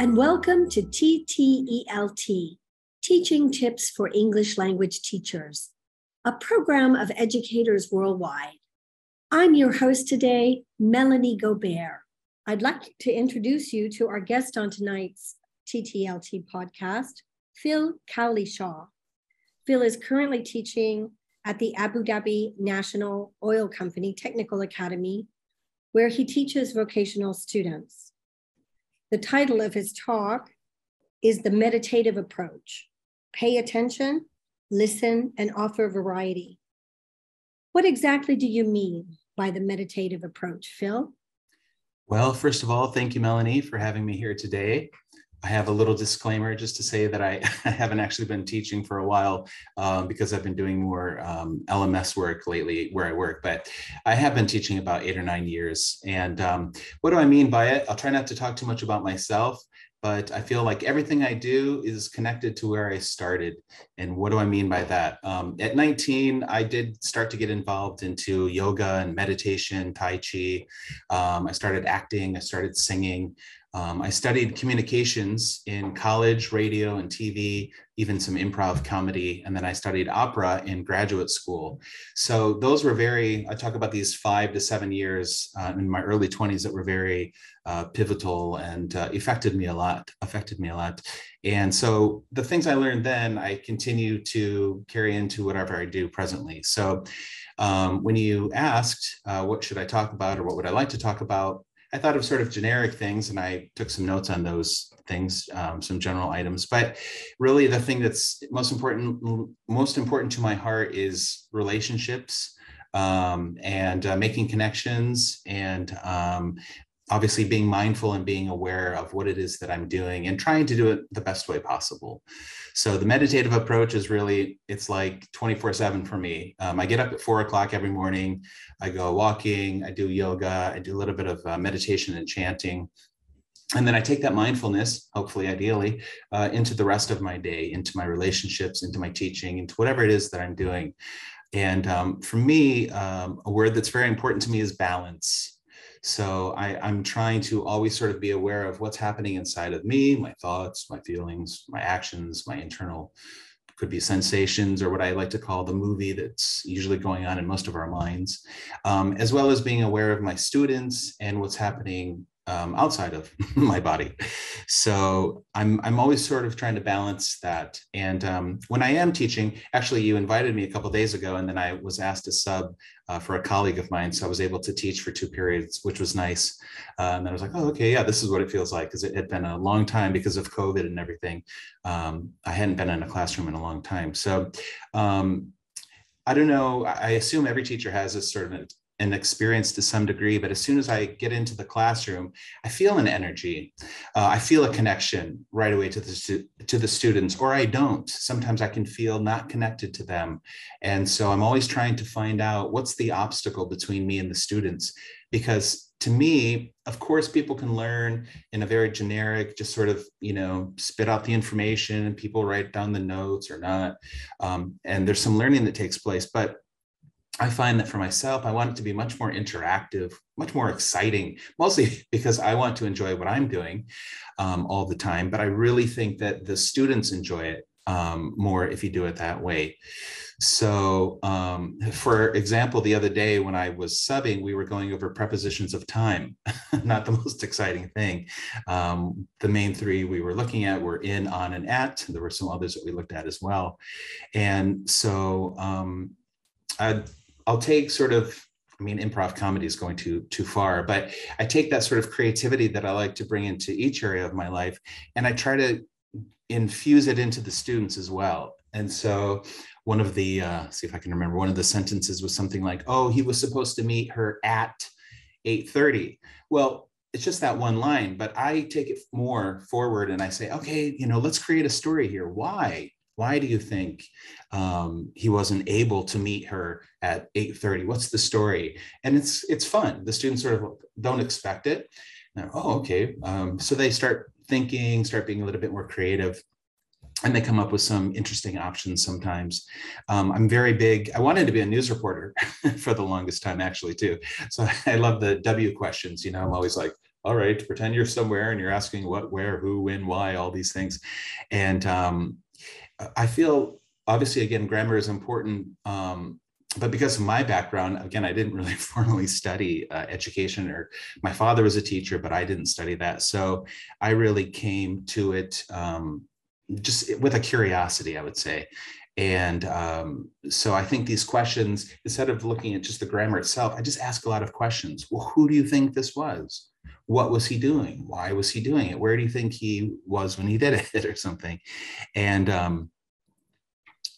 and welcome to TTELT, Teaching Tips for English Language Teachers, a program of educators worldwide. I'm your host today, Melanie Gobert. I'd like to introduce you to our guest on tonight's TTELT podcast, Phil Cowlishaw. Phil is currently teaching at the Abu Dhabi National Oil Company Technical Academy, where he teaches vocational students. The title of his talk is The Meditative Approach Pay Attention, Listen, and Offer Variety. What exactly do you mean by the meditative approach, Phil? Well, first of all, thank you, Melanie, for having me here today. I have a little disclaimer just to say that I, I haven't actually been teaching for a while um, because I've been doing more um, LMS work lately where I work, but I have been teaching about eight or nine years. And um, what do I mean by it? I'll try not to talk too much about myself, but I feel like everything I do is connected to where I started. And what do I mean by that? Um, at 19, I did start to get involved into yoga and meditation, Tai Chi. Um, I started acting, I started singing. Um, I studied communications in college, radio and TV, even some improv comedy, and then I studied opera in graduate school. So those were very, I talk about these five to seven years uh, in my early 20s that were very uh, pivotal and uh, affected me a lot, affected me a lot. And so the things I learned then, I continue to carry into whatever I do presently. So um, when you asked, uh, what should I talk about or what would I like to talk about? I thought of sort of generic things and I took some notes on those things, um, some general items. But really, the thing that's most important, most important to my heart is relationships um, and uh, making connections and um, obviously being mindful and being aware of what it is that I'm doing and trying to do it the best way possible. So the meditative approach is really, it's like 24 seven for me. Um, I get up at four o'clock every morning. I go walking, I do yoga, I do a little bit of uh, meditation and chanting. And then I take that mindfulness, hopefully, ideally, uh, into the rest of my day, into my relationships, into my teaching, into whatever it is that I'm doing. And um, for me, um, a word that's very important to me is balance so I, I'm trying to always sort of be aware of what's happening inside of me, my thoughts, my feelings, my actions, my internal could be sensations or what I like to call the movie that's usually going on in most of our minds, um, as well as being aware of my students and what's happening um, outside of my body. So I'm I'm always sort of trying to balance that. And um, when I am teaching, actually, you invited me a couple days ago, and then I was asked to sub uh, for a colleague of mine, so I was able to teach for two periods, which was nice. Uh, and then I was like, oh, okay, yeah, this is what it feels like, because it had been a long time because of COVID and everything. Um, I hadn't been in a classroom in a long time, so. Um, I don't know. I assume every teacher has this sort of an experience to some degree, but as soon as I get into the classroom, I feel an energy. Uh, I feel a connection right away to the to the students, or I don't. Sometimes I can feel not connected to them, and so I'm always trying to find out what's the obstacle between me and the students, because to me, of course, people can learn in a very generic, just sort of you know spit out the information, and people write down the notes or not, um, and there's some learning that takes place, but I find that for myself, I want it to be much more interactive, much more exciting, mostly because I want to enjoy what I'm doing um, all the time. But I really think that the students enjoy it um, more if you do it that way. So, um, for example, the other day when I was subbing, we were going over prepositions of time, not the most exciting thing. Um, the main three we were looking at were in, on, and at. There were some others that we looked at as well. And so, um, I I'll take sort of I mean, improv comedy is going too too far, but I take that sort of creativity that I like to bring into each area of my life, and I try to infuse it into the students as well. And so, one of the uh, see if I can remember one of the sentences was something like, "Oh, he was supposed to meet her at 8:30." Well, it's just that one line, but I take it more forward and I say, "Okay, you know, let's create a story here. Why? Why do you think um, he wasn't able to meet her at 8.30 what's the story and it's it's fun the students sort of don't expect it oh okay um, so they start thinking start being a little bit more creative and they come up with some interesting options sometimes. Um, I'm very big. I wanted to be a news reporter for the longest time, actually, too. So I love the W questions. You know, I'm always like, all right, pretend you're somewhere and you're asking what, where, who, when, why, all these things. And um, I feel obviously, again, grammar is important. Um, but because of my background, again, I didn't really formally study uh, education, or my father was a teacher, but I didn't study that. So I really came to it um, just with a curiosity, I would say. And um, so I think these questions, instead of looking at just the grammar itself, I just ask a lot of questions. Well, who do you think this was? What was he doing? Why was he doing it? Where do you think he was when he did it, or something? And um,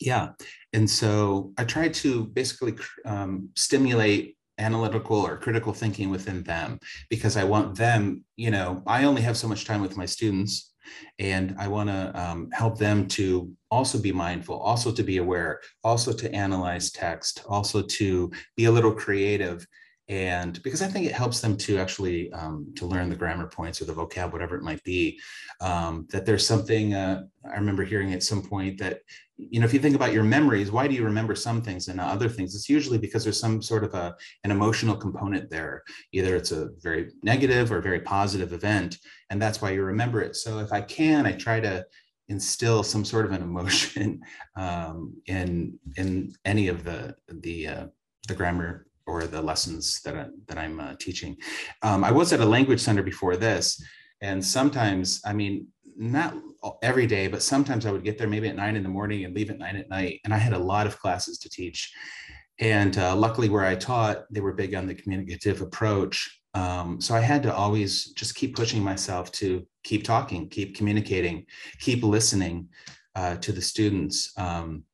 yeah, and so I try to basically um, stimulate analytical or critical thinking within them because I want them, you know, I only have so much time with my students and I want to um, help them to also be mindful, also to be aware, also to analyze text, also to be a little creative. And because I think it helps them to actually um, to learn the grammar points or the vocab, whatever it might be, um, that there's something uh, I remember hearing at some point that you know, if you think about your memories, why do you remember some things and other things? It's usually because there's some sort of a, an emotional component there. Either it's a very negative or very positive event, and that's why you remember it. So if I can, I try to instill some sort of an emotion um, in in any of the the uh, the grammar or the lessons that I, that I'm uh, teaching. Um, I was at a language center before this, and sometimes, I mean, not every day, but sometimes I would get there maybe at nine in the morning and leave at nine at night. And I had a lot of classes to teach. And uh, luckily, where I taught, they were big on the communicative approach. Um, so I had to always just keep pushing myself to keep talking, keep communicating, keep listening uh, to the students. Um,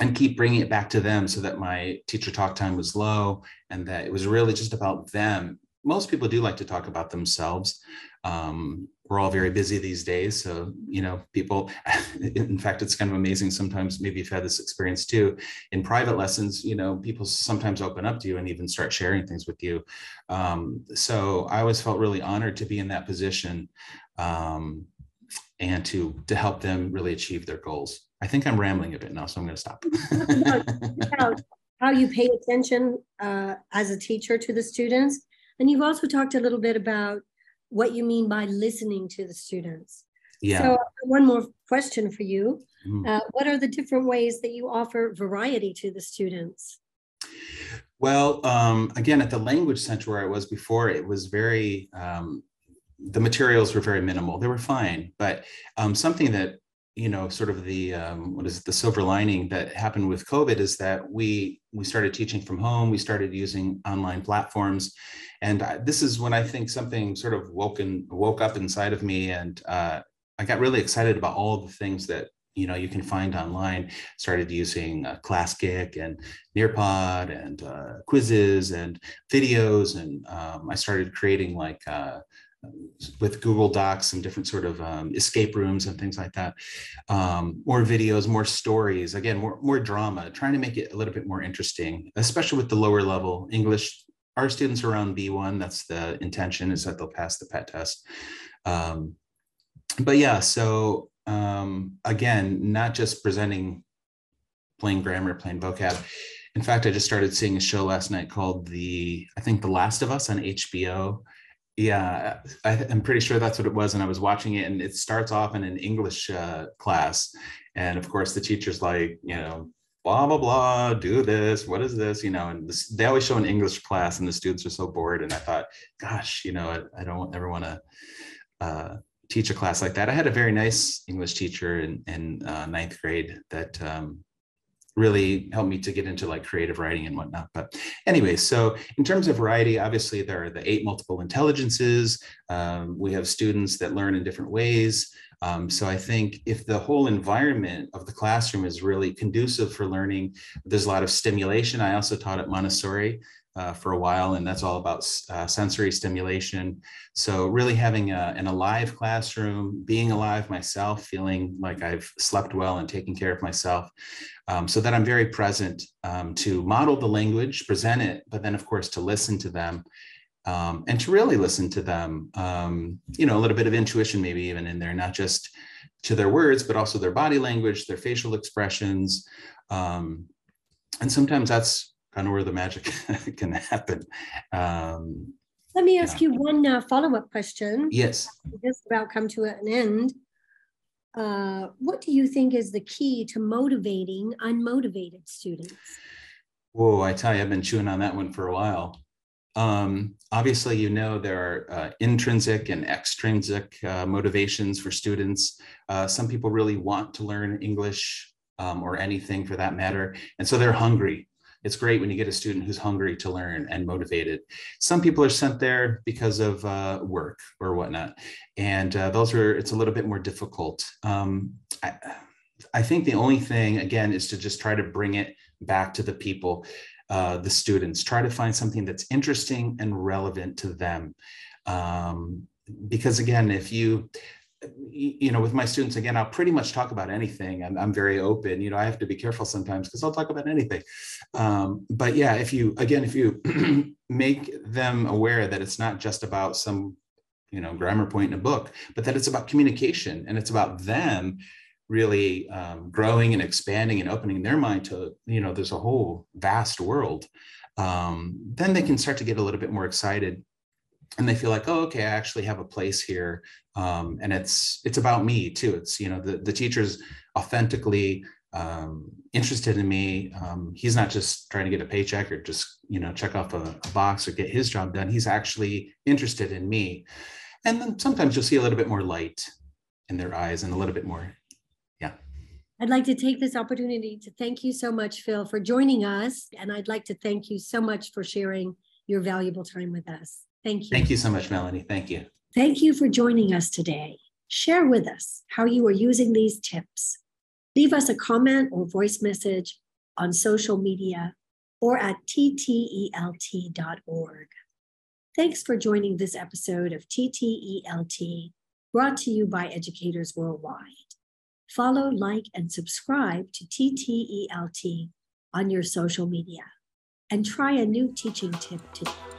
and keep bringing it back to them so that my teacher talk time was low and that it was really just about them. Most people do like to talk about themselves. Um, we're all very busy these days so you know people in fact it's kind of amazing sometimes maybe you've had this experience too. In private lessons you know people sometimes open up to you and even start sharing things with you. Um, so i always felt really honored to be in that position. Um, and to to help them really achieve their goals i think i'm rambling a bit now so i'm going to stop how, how you pay attention uh, as a teacher to the students and you've also talked a little bit about what you mean by listening to the students. Yeah. So one more question for you. Mm. Uh, what are the different ways that you offer variety to the students? Well, um, again, at the language center where I was before, it was very, um, the materials were very minimal. They were fine, but um, something that you know sort of the um, what is it, the silver lining that happened with covid is that we we started teaching from home. We started using online platforms. And I, this is when i think something sort of woken woke up inside of me and uh, i got really excited about all the things that you know you can find online. Started using uh, ClassKick and nearpod and uh, quizzes and videos and um, i started creating like uh, with Google Docs and different sort of um, escape rooms and things like that. Um, more videos, more stories, again, more, more drama, trying to make it a little bit more interesting, especially with the lower level English. Our students are around B1. That's the intention is that they'll pass the PET test. Um, but yeah, so um, again, not just presenting plain grammar, plain vocab. In fact, I just started seeing a show last night called the, I think The Last of Us on HBO yeah, I, am pretty sure that's what it was. And I was watching it, and it starts off in an English uh, class, and of course the teacher's like, you know, blah blah blah, do this. What is this? You know, and this, they always show an English class, and the students are so bored. And I thought, gosh, you know, I, I don't ever want to uh, teach a class like that. I had a very nice English teacher in in uh, ninth grade that um, really helped me to get into like creative writing and whatnot. But anyway, so in terms of variety, obviously there are the eight multiple intelligences. Um, we have students that learn in different ways. Um, so I think if the whole environment of the classroom is really conducive for learning, there's a lot of stimulation. I also taught at Montessori uh, for a while, and that's all about uh, sensory stimulation. So, really having a, an alive classroom, being alive myself, feeling like I've slept well and taken care of myself, um, so that I'm very present um, to model the language, present it, but then, of course, to listen to them. Um, and to really listen to them, um, you know, a little bit of intuition, maybe even in there, not just to their words, but also their body language, their facial expressions. Um, and sometimes that's kind of where the magic can happen. Um, Let me ask yeah. you one uh, follow up question. Yes. Just about come to an end. Uh, what do you think is the key to motivating unmotivated students? Whoa, I tell you, I've been chewing on that one for a while. Um, obviously, you know there are uh, intrinsic and extrinsic uh, motivations for students. Uh, some people really want to learn English um, or anything for that matter, and so they're hungry. It's great when you get a student who's hungry to learn and motivated. Some people are sent there because of uh, work or whatnot, and uh, those are it's a little bit more difficult. Um, I, I think the only thing again is to just try to bring it back to the people uh, the students. Try to find something that's interesting and relevant to them. Um, because again, if you, you know, with my students, again, I'll pretty much talk about anything. I'm, I'm very open. You know, I have to be careful sometimes because I'll talk about anything. Um, but yeah, if you, again, if you make them aware that it's not just about some, you know, grammar point in a book, but that it's about communication and it's about them really um, growing and expanding and opening their mind to you know there's a whole vast world um, then they can start to get a little bit more excited and they feel like oh okay i actually have a place here. Um, and it's it's about me too. It's you know the, the teacher's authentically um, interested in me. Um, he's not just trying to get a paycheck or just you know check off a, a box or get his job done. He's actually interested in me. And then sometimes you'll see a little bit more light in their eyes and a little bit more yeah. I'd like to take this opportunity to thank you so much, Phil, for joining us. And I'd like to thank you so much for sharing your valuable time with us. Thank you. Thank you so much, Melanie. Thank you. Thank you for joining us today. Share with us how you are using these tips. Leave us a comment or voice message on social media or at ttelt.org. Thanks for joining this episode of TTELT, brought to you by Educators Worldwide. Follow, like, and subscribe to TTELT on your social media. And try a new teaching tip today.